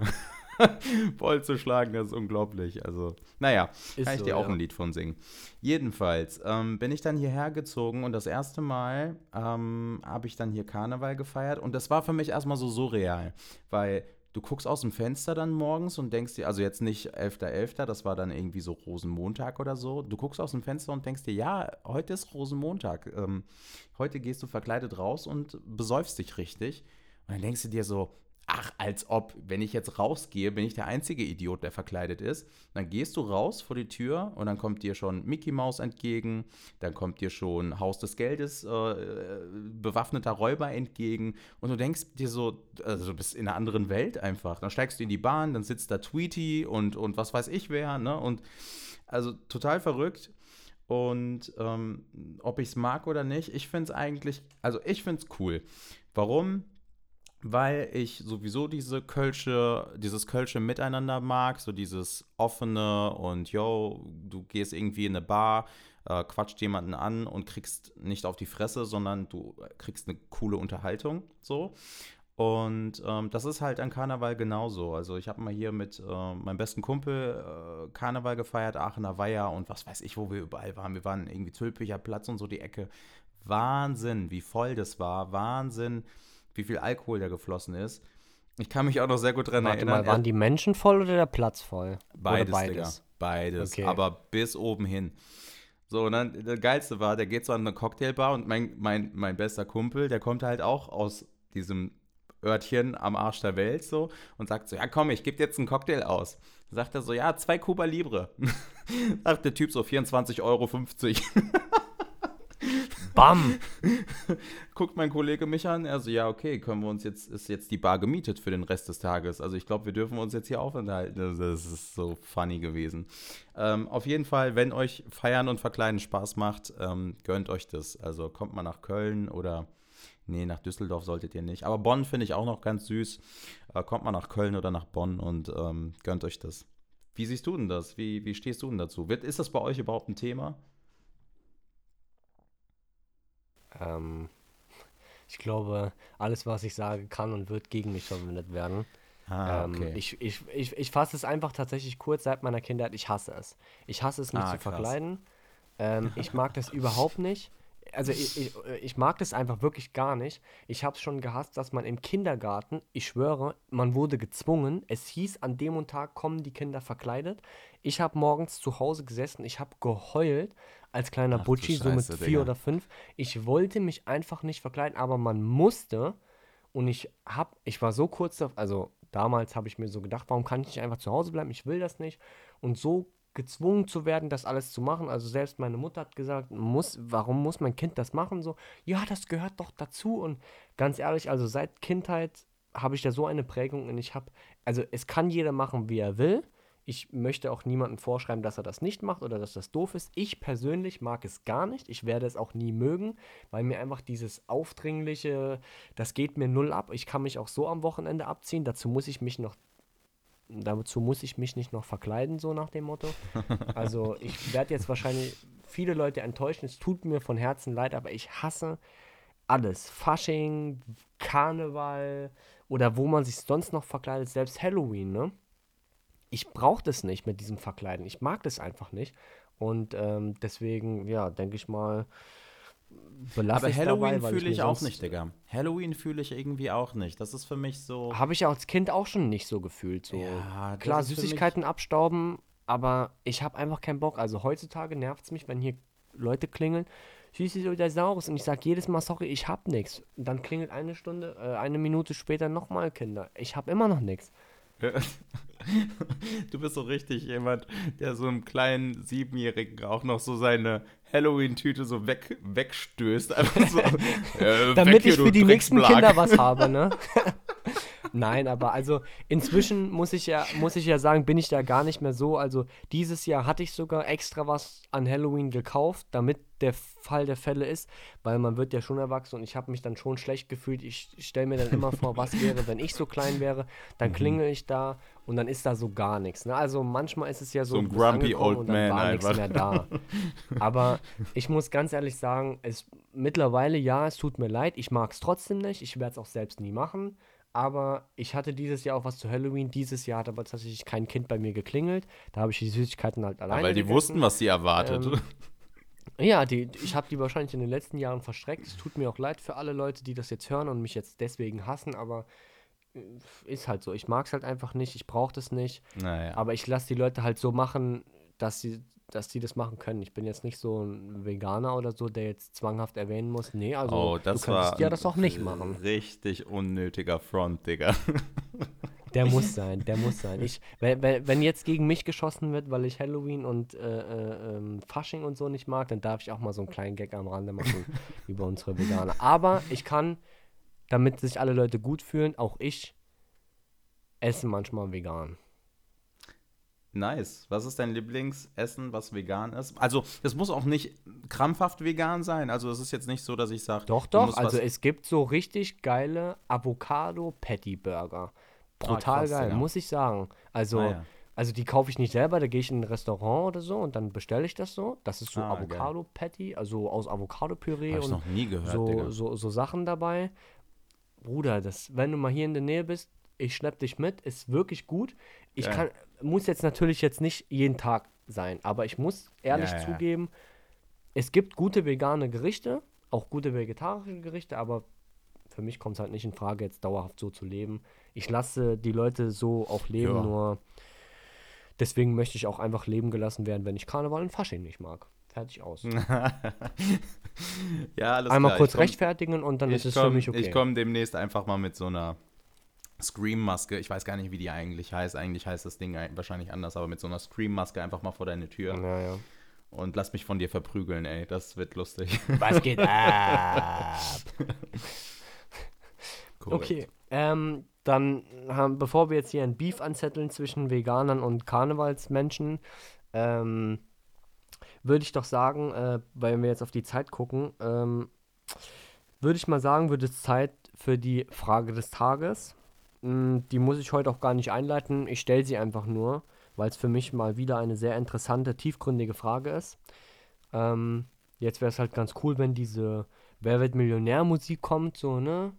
vollzuschlagen, das ist unglaublich. Also, naja, Ist kann ich so, dir auch ja. ein Lied von singen. Jedenfalls ähm, bin ich dann hierher gezogen und das erste Mal ähm, habe ich dann hier Karneval gefeiert und das war für mich erstmal so surreal, weil du guckst aus dem Fenster dann morgens und denkst dir, also jetzt nicht 11.11., das war dann irgendwie so Rosenmontag oder so, du guckst aus dem Fenster und denkst dir, ja, heute ist Rosenmontag, ähm, heute gehst du verkleidet raus und besäufst dich richtig und dann denkst du dir so, ach, als ob, wenn ich jetzt rausgehe, bin ich der einzige Idiot, der verkleidet ist. Dann gehst du raus vor die Tür und dann kommt dir schon Mickey Mouse entgegen, dann kommt dir schon Haus des Geldes, äh, bewaffneter Räuber entgegen und du denkst dir so, also du bist in einer anderen Welt einfach. Dann steigst du in die Bahn, dann sitzt da Tweety und, und was weiß ich wer, ne? Und also total verrückt. Und ähm, ob ich es mag oder nicht, ich finde es eigentlich, also ich finde es cool. Warum? Weil ich sowieso diese Kölsche, dieses Kölsche Miteinander mag, so dieses offene und yo, du gehst irgendwie in eine Bar, äh, quatscht jemanden an und kriegst nicht auf die Fresse, sondern du kriegst eine coole Unterhaltung, so. Und ähm, das ist halt an Karneval genauso. Also ich habe mal hier mit äh, meinem besten Kumpel äh, Karneval gefeiert, Aachener Weiher und was weiß ich, wo wir überall waren. Wir waren irgendwie Zülpicher Platz und so die Ecke. Wahnsinn, wie voll das war. Wahnsinn, wie viel Alkohol da geflossen ist. Ich kann mich auch noch sehr gut dran Warte erinnern. mal, waren die Menschen voll oder der Platz voll? Beides, oder Digga. beides? Beides. Okay. Aber bis oben hin. So, und dann, der Geilste war, der geht so an eine Cocktailbar und mein, mein, mein bester Kumpel, der kommt halt auch aus diesem Örtchen am Arsch der Welt so und sagt so, ja komm, ich gebe jetzt einen Cocktail aus. Sagt er so, ja, zwei Cuba Libre. sagt der Typ so, 24,50 Euro. Bam! Guckt mein Kollege mich an, er so, ja, okay, können wir uns jetzt, ist jetzt die Bar gemietet für den Rest des Tages. Also ich glaube, wir dürfen uns jetzt hier aufenthalten. Das, das ist so funny gewesen. Ähm, auf jeden Fall, wenn euch Feiern und Verkleiden Spaß macht, ähm, gönnt euch das. Also kommt mal nach Köln oder, nee, nach Düsseldorf solltet ihr nicht. Aber Bonn finde ich auch noch ganz süß. Äh, kommt mal nach Köln oder nach Bonn und ähm, gönnt euch das. Wie siehst du denn das? Wie, wie stehst du denn dazu? Wird, ist das bei euch überhaupt ein Thema? Ähm, ich glaube, alles, was ich sage, kann und wird gegen mich verwendet werden. Ah, Ähm, okay. ich ich, ich, ich fasse es einfach tatsächlich kurz seit meiner Kindheit. Ich hasse es. Ich hasse es, mich Ah, zu krass. verkleiden. Ähm, ich mag das überhaupt nicht. Also ich, ich, ich mag das einfach wirklich gar nicht. Ich habe es schon gehasst, dass man im Kindergarten, ich schwöre, man wurde gezwungen. Es hieß, an dem und Tag kommen die Kinder verkleidet. Ich habe morgens zu Hause gesessen, ich habe geheult als kleiner Ach du Butschi, so mit vier Digga. oder fünf. Ich wollte mich einfach nicht verkleiden, aber man musste. Und ich hab, ich war so kurz, dav- also damals habe ich mir so gedacht, warum kann ich nicht einfach zu Hause bleiben? Ich will das nicht. Und so gezwungen zu werden, das alles zu machen. Also selbst meine Mutter hat gesagt, muss, warum muss mein Kind das machen? So, ja, das gehört doch dazu. Und ganz ehrlich, also seit Kindheit habe ich da so eine Prägung und ich habe, also es kann jeder machen, wie er will. Ich möchte auch niemandem vorschreiben, dass er das nicht macht oder dass das doof ist. Ich persönlich mag es gar nicht. Ich werde es auch nie mögen, weil mir einfach dieses aufdringliche, das geht mir null ab. Ich kann mich auch so am Wochenende abziehen. Dazu muss ich mich noch, dazu muss ich mich nicht noch verkleiden, so nach dem Motto. Also ich werde jetzt wahrscheinlich viele Leute enttäuschen. Es tut mir von Herzen leid, aber ich hasse alles. Fasching, Karneval oder wo man sich sonst noch verkleidet, selbst Halloween, ne? Ich brauche das nicht mit diesem Verkleiden. Ich mag das einfach nicht. Und ähm, deswegen, ja, denke ich mal, belasse Aber ich Halloween fühle ich mir auch nicht, Digga. Halloween fühle ich irgendwie auch nicht. Das ist für mich so. Habe ich auch als Kind auch schon nicht so gefühlt. So. Ja, Klar, Süßigkeiten abstauben, aber ich habe einfach keinen Bock. Also heutzutage nervt es mich, wenn hier Leute klingeln. Süßes oder Saures. Und ich sage jedes Mal, sorry, ich hab nichts. Und dann klingelt eine Stunde, äh, eine Minute später nochmal Kinder. Ich habe immer noch nichts. Du bist so richtig jemand, der so einem kleinen Siebenjährigen auch noch so seine Halloween-Tüte so weg, wegstößt. So, äh, Damit weg hier, ich für die nächsten. Kinder was habe, ne? Nein, aber also inzwischen muss ich ja, muss ich ja sagen, bin ich da gar nicht mehr so. Also dieses Jahr hatte ich sogar extra was an Halloween gekauft, damit der Fall der Fälle ist, weil man wird ja schon erwachsen und ich habe mich dann schon schlecht gefühlt. Ich stelle mir dann immer vor, was wäre, wenn ich so klein wäre. Dann Mhm. klingel ich da und dann ist da so gar nichts. Ne? Also manchmal ist es ja so, So ein grumpy old man einfach. mehr da. Aber ich muss ganz ehrlich sagen, es mittlerweile ja, es tut mir leid. Ich mag es trotzdem nicht. Ich werde es auch selbst nie machen. Aber ich hatte dieses Jahr auch was zu Halloween. Dieses Jahr hat aber tatsächlich kein Kind bei mir geklingelt. Da habe ich die Süßigkeiten halt alleine. Ja, weil die gegessen. wussten, was sie erwartet. Ähm, Ja, die, ich habe die wahrscheinlich in den letzten Jahren verstreckt. Es tut mir auch leid für alle Leute, die das jetzt hören und mich jetzt deswegen hassen, aber äh, ist halt so. Ich mag es halt einfach nicht. Ich brauche das nicht. naja. Aber ich lasse die Leute halt so machen, dass sie, dass sie das machen können. Ich bin jetzt nicht so ein Veganer oder so, der jetzt zwanghaft erwähnen muss. Nee, also oh, das du war ja das auch nicht machen. Richtig unnötiger Front, Digga. Der muss sein, der muss sein. Ich, wenn, wenn wenn jetzt gegen mich geschossen wird, weil ich Halloween und äh, äh, ähm, Fasching und so nicht mag, dann darf ich auch mal so einen kleinen Gag am Rande machen über unsere Veganer. Aber ich kann, damit sich alle Leute gut fühlen, auch ich esse manchmal vegan. Nice. Was ist dein Lieblingsessen, was vegan ist? Also, es muss auch nicht krampfhaft vegan sein. Also, es ist jetzt nicht so, dass ich sage, Doch, doch. Also es gibt so richtig geile Avocado-Patty-Burger. Brutal krass, geil, Digga. muss ich sagen. Also, Ah, ja. also die kaufe ich nicht selber, da gehe ich in ein Restaurant oder so und dann bestelle ich das so. Das ist so Ah. Avocado-Patty, also aus Avocado-Püree und noch nie gehört, so, so, so Sachen dabei. Bruder, das, wenn du mal hier in der Nähe bist, ich schnapp dich mit, ist wirklich gut. Ich Geil. kann, muss jetzt natürlich jetzt nicht jeden Tag sein, aber ich muss ehrlich Ja, ja. zugeben, es gibt gute vegane Gerichte, auch gute vegetarische Gerichte, aber für mich kommt es halt nicht in Frage, jetzt dauerhaft so zu leben. Ich lasse die Leute so auch leben, Ja. nur deswegen möchte ich auch einfach leben gelassen werden, wenn ich Karneval und Fasching nicht mag. Fertig aus. ja, alles Einmal klar. kurz ich komm, rechtfertigen und dann ist Ich es für komme mich okay. komm demnächst einfach mal mit so einer Scream-Maske. Ich weiß gar nicht, wie die eigentlich heißt. Eigentlich heißt das Ding ein- wahrscheinlich anders, aber mit so einer Scream-Maske einfach mal vor deine Tür ja, ja. und lass mich von dir verprügeln, ey. Das wird lustig. Was geht ab? Okay, ähm, dann haben, bevor wir jetzt hier ein Beef anzetteln zwischen Veganern und Karnevalsmenschen, ähm, würde ich doch sagen, äh, weil wir jetzt auf die Zeit gucken, ähm, würde ich mal sagen, wird es Zeit für die Frage des Tages. Mm, die muss ich heute auch gar nicht einleiten, ich stelle sie einfach nur, weil es für mich mal wieder eine sehr interessante, tiefgründige Frage ist. Ähm, jetzt wäre es halt ganz cool, wenn diese Wer wird Millionär-Musik kommt, so, ne?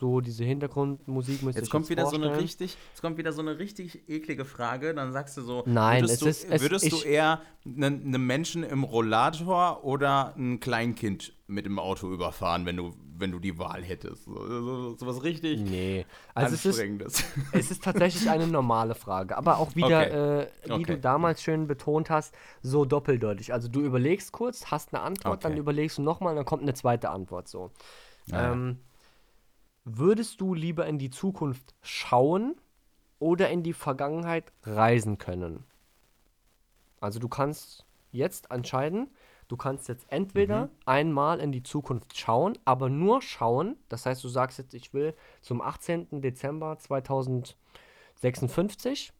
So diese Hintergrundmusik müsst ihr Jetzt kommt wieder so eine vorstellen. richtig, jetzt kommt wieder so eine richtig eklige Frage. Dann sagst du so, Nein, würdest, es du, ist- es- würdest du ich- eher einen einen Menschen im Rollator oder ein Kleinkind mit dem Auto überfahren, wenn du, wenn du die Wahl hättest? So, so, so was richtig Nee, also es ist, es ist tatsächlich eine normale Frage, aber auch wieder, äh, wie Okay. du damals schön betont hast, so doppeldeutig. Also du überlegst kurz, hast eine Antwort, dann Okay. überlegst du nochmal, dann kommt eine zweite Antwort so. Ja. Ähm, würdest du lieber in die Zukunft schauen oder in die Vergangenheit reisen können? Also du kannst jetzt entscheiden, du kannst jetzt entweder einmal in die Zukunft schauen, aber nur schauen. Das heißt, du sagst jetzt, ich will zum 18. Dezember 2056,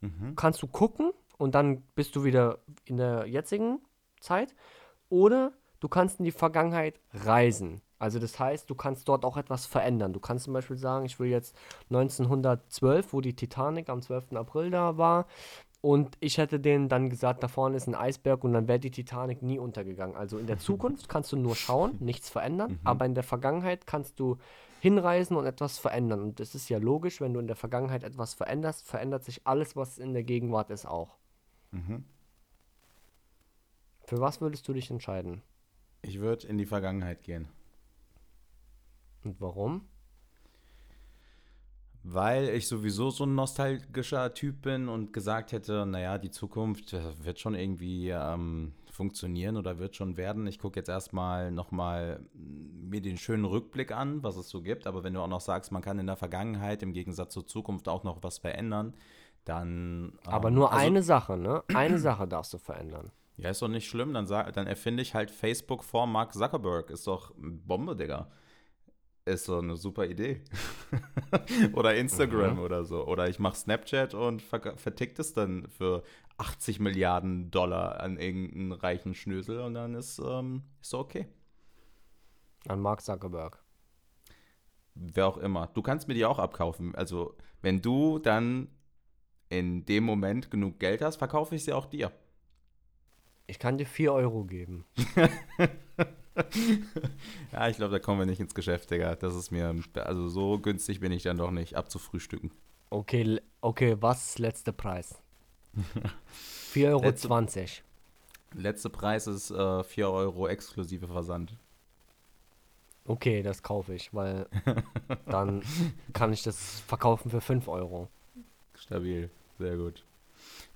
Mhm. kannst du gucken und dann bist du wieder in der jetzigen Zeit. Oder du kannst in die Vergangenheit reisen. Also das heißt, du kannst dort auch etwas verändern. Du kannst zum Beispiel sagen, ich will jetzt 1912, wo die Titanic am 12. April da war, und ich hätte denen dann gesagt, da vorne ist ein Eisberg und dann wäre die Titanic nie untergegangen. Also in der Zukunft kannst du nur schauen, nichts verändern, aber in der Vergangenheit kannst du hinreisen und etwas verändern. Und das ist ja logisch, wenn du in der Vergangenheit etwas veränderst, verändert sich alles, was in der Gegenwart ist, auch. Mhm. Für was würdest du dich entscheiden? Ich würde in die Vergangenheit gehen. Und warum? Weil ich sowieso so ein nostalgischer Typ bin und gesagt hätte, naja, die Zukunft äh, wird schon irgendwie ähm, funktionieren oder wird schon werden. Ich gucke jetzt erstmal nochmal mir den schönen Rückblick an, was es so gibt. Aber wenn du auch noch sagst, man kann in der Vergangenheit im Gegensatz zur Zukunft auch noch was verändern, dann. ähm, Aber nur also- eine Sache, ne? Eine Sache darfst du verändern. Ja, ist doch nicht schlimm. Dann, sag, dann erfinde ich halt Facebook vor Mark Zuckerberg. Ist doch Bombe, Digga. Ist so eine super Idee. oder Instagram Mhm. oder so. Oder ich mache Snapchat und ver vertickt es dann für 80 Milliarden Dollar an irgendeinen reichen Schnösel und dann ist ähm, ist okay. An Mark Zuckerberg. Wer auch immer. Du kannst mir die auch abkaufen. Also, wenn du dann in dem Moment genug Geld hast, verkaufe ich sie auch dir. Ich kann dir 4 Euro geben. Ja, ich glaube, da kommen wir nicht ins Geschäft, Digga. Das ist mir, also so günstig bin ich dann doch nicht abzufrühstücken. Okay, okay, was ist letzter Preis? 4,20 Euro. Letzte- Letzter Preis ist äh, 4 Euro exklusive Versand. Okay, das kaufe ich, weil dann kann ich das verkaufen für 5 Euro. Stabil, sehr gut.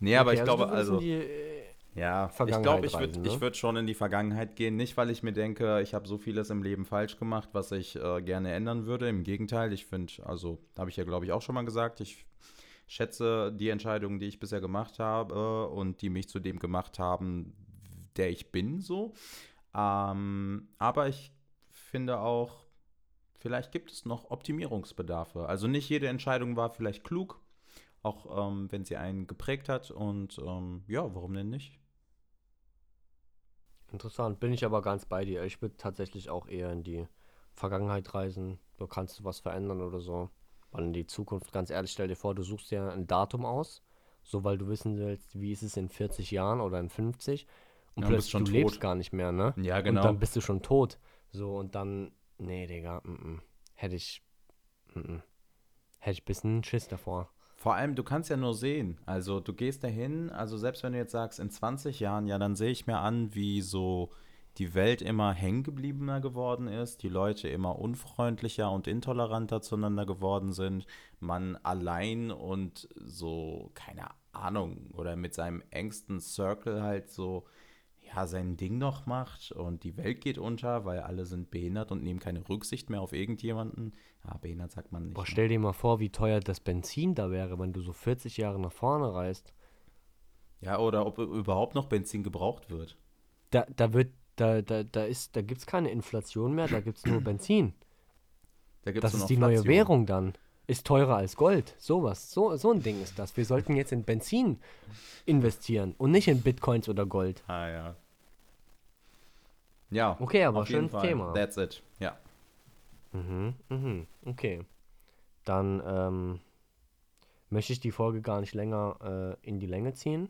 Nee, aber Okay, ich glaube, du willst in also, Die, äh, ja, ich glaube, ich würde ne? ich würd schon in die Vergangenheit gehen. Nicht, weil ich mir denke, ich habe so vieles im Leben falsch gemacht, was ich äh, gerne ändern würde. Im Gegenteil, ich finde, also, habe ich ja, glaube ich, auch schon mal gesagt, ich schätze die Entscheidungen, die ich bisher gemacht habe und die mich zu dem gemacht haben, der ich bin, so. Ähm, aber ich finde auch, vielleicht gibt es noch Optimierungsbedarfe. Also nicht jede Entscheidung war vielleicht klug. auch ähm, wenn sie einen geprägt hat. Und ähm, ja, warum denn nicht? Interessant, bin ich aber ganz bei dir. Ich würde tatsächlich auch eher in die Vergangenheit reisen. Da kannst du was verändern oder so. Weil in die Zukunft, ganz ehrlich, stell dir vor, du suchst ja ein Datum aus, so weil du wissen willst, wie ist es in 40 Jahren oder in 50 und Ja, bist plötzlich schon du tot. lebst gar nicht mehr, ne? Ja, Und genau. dann bist du schon tot. So und dann, nee, Digga, mm, mm. hätte ich, mm. hätte ich ein bisschen Schiss davor. Vor allem, du kannst ja nur sehen. Also du gehst dahin, also selbst wenn du jetzt sagst, in 20 Jahren, ja, dann sehe ich mir an, wie so die Welt immer hängengebliebener geworden ist, die Leute immer unfreundlicher und intoleranter zueinander geworden sind, man allein und so, keine Ahnung, oder mit seinem engsten Circle halt so, ja, sein Ding noch macht und die Welt geht unter, weil alle sind behindert und nehmen keine Rücksicht mehr auf irgendjemanden. Ja, behindert sagt man nicht. Boah, stell dir mal vor, wie teuer das Benzin da wäre, wenn du so 40 Jahre nach vorne reist. Ja, oder ob überhaupt noch Benzin gebraucht wird. Da, da wird, da, da, da ist, da gibt's keine Inflation mehr, da gibt's nur Benzin. Da gibt's Das nur ist die neue. Währung dann. Ist teurer als Gold. Sowas. So, so ein Ding ist das. Wir sollten jetzt in Benzin investieren und nicht in Bitcoins oder Gold. Ah, ja. Ja. Okay, aber schönes. Thema. That's it. Ja. Mhm, mhm, okay. Dann ähm, möchte ich die Folge gar nicht länger äh, in die Länge ziehen.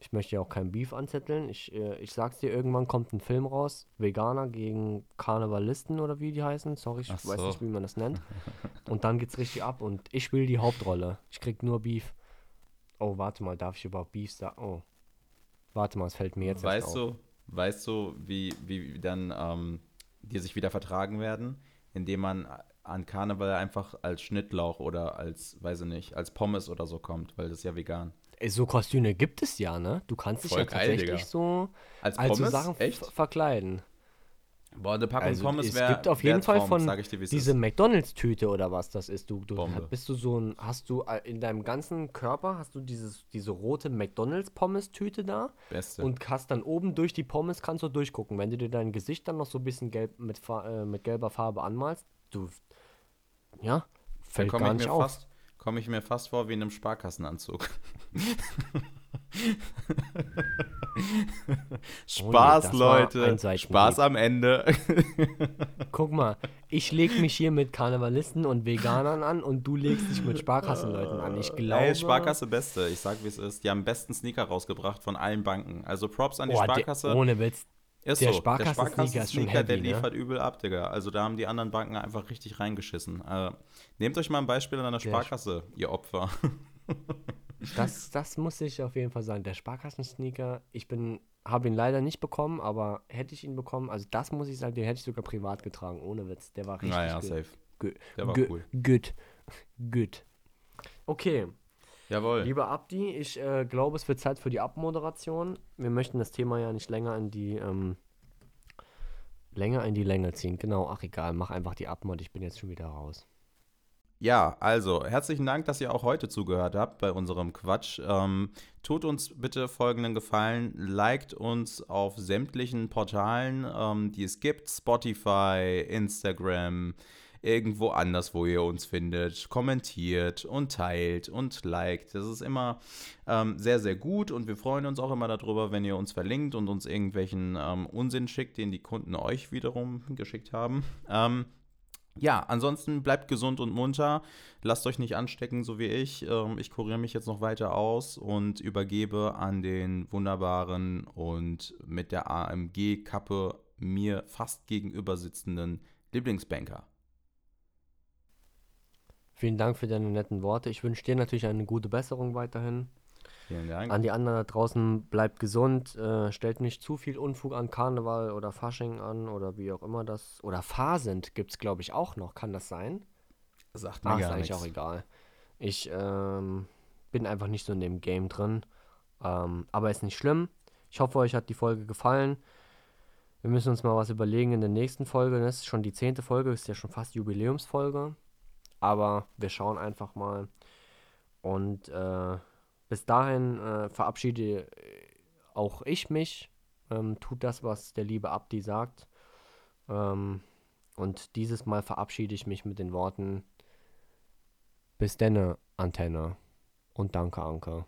Ich möchte ja auch kein Beef anzetteln. Ich, äh, ich sag's dir, irgendwann kommt ein Film raus. Veganer gegen Karnevalisten oder wie die heißen. Sorry, ich Ach weiß so. nicht, wie man das nennt. Und dann geht's richtig ab und ich will die Hauptrolle. Ich krieg nur Beef. Oh, warte mal, darf ich überhaupt Beef sagen? Oh. Warte mal, es fällt mir jetzt Weißt auf. du, weißt du, wie, wie dann ähm, die sich wieder vertragen werden? Indem man an Karneval einfach als Schnittlauch oder als, weiß ich nicht, als Pommes oder so kommt, weil das ist ja vegan. Ey, So Kostüme gibt es ja, ne? Du kannst dich Voll ja geil, tatsächlich Digga. so Als als so Pommes? Sachen Echt? ver- verkleiden. Boah, eine Packung Also Pommes es wäre gibt auf jeden Fall von dir, es diese. McDonalds-Tüte oder was das ist. Du, du bist du so ein, hast du äh, in deinem ganzen Körper hast du dieses, diese rote McDonalds-Pommes-Tüte da Beste. und hast dann oben durch die Pommes kannst du durchgucken. Wenn du dir dein Gesicht dann noch so ein bisschen gelb mit, äh, mit gelber Farbe anmalst, du ja, fällt komme gar ich, nicht mir auf. fast- komm ich mir fast vor wie in einem Sparkassenanzug. Spaß, das war Leute. Spaß am Ende. Guck mal, ich leg mich hier mit Karnevalisten und Veganern an und du legst dich mit Sparkassenleuten an. Ich glaube. Ey, Sparkasse Beste. Ich sag, wie es ist. Die haben besten Sneaker rausgebracht von allen Banken. Also Props an die der- Sparkasse. ohne Witz. ist der so. Sparkassen-Sneaker ist schon der heavy, ne? liefert übel ab, Digga. Also da haben die anderen Banken einfach richtig reingeschissen. Äh, nehmt euch mal ein Beispiel an einer Der Sparkasse, ihr Opfer. Das, das muss ich auf jeden Fall sagen. Der Sparkassen-Sneaker, ich bin, habe ihn leider nicht bekommen, aber hätte ich ihn bekommen, also das muss ich sagen, den hätte ich sogar privat getragen, ohne Witz. Der war richtig naja, gut. safe. Der war cool. Gut. Gut. Okay, Jawohl. lieber Abdi, ich äh, glaube, es wird Zeit für die Abmoderation. Wir möchten das Thema ja nicht länger in die, ähm, länger in die Länge ziehen. Genau, ach egal, mach einfach die Abmod, ich bin jetzt schon wieder raus. Ja, also herzlichen Dank, dass ihr auch heute zugehört habt bei unserem Quatsch. Ähm, tut uns bitte folgenden Gefallen: liked uns auf sämtlichen Portalen, ähm, die es gibt: Spotify, Instagram, irgendwo anders, wo ihr uns findet. Kommentiert und teilt und liked. Das ist immer ähm, sehr, sehr gut und wir freuen uns auch immer darüber, wenn ihr uns verlinkt und uns irgendwelchen ähm, Unsinn schickt, den die Kunden euch wiederum geschickt haben. Ja, ansonsten bleibt gesund und munter. Lasst euch nicht anstecken, so wie ich. Ähm, ich kuriere mich jetzt noch weiter aus und übergebe an den wunderbaren und mit der AMG-Kappe mir fast gegenüber sitzenden Lieblingsbanker. Vielen Dank für deine netten Worte. Ich wünsche dir natürlich eine gute Besserung weiterhin. Vielen Dank. An die anderen da draußen, bleibt gesund, äh, stellt nicht zu viel Unfug an Karneval oder Fasching an oder wie auch immer das. Oder Phasend gibt es, glaube ich, auch noch. Kann das sein? Sagt mir Ach, ist gar eigentlich nichts. auch egal. Ich ähm, bin einfach nicht so in dem Game drin. Ähm, aber ist nicht schlimm. Ich hoffe, euch hat die Folge gefallen. Wir müssen uns mal was überlegen in der nächsten Folge. Das ist schon die zehnte Folge, ist ja schon fast Jubiläumsfolge. Aber wir schauen einfach mal. Und äh, bis dahin äh, verabschiede äh, auch ich mich. Ähm, tut das, was der liebe Abdi sagt. Ähm, und dieses Mal verabschiede ich mich mit den Worten: Bis denne, Antenne. Und danke, Anke.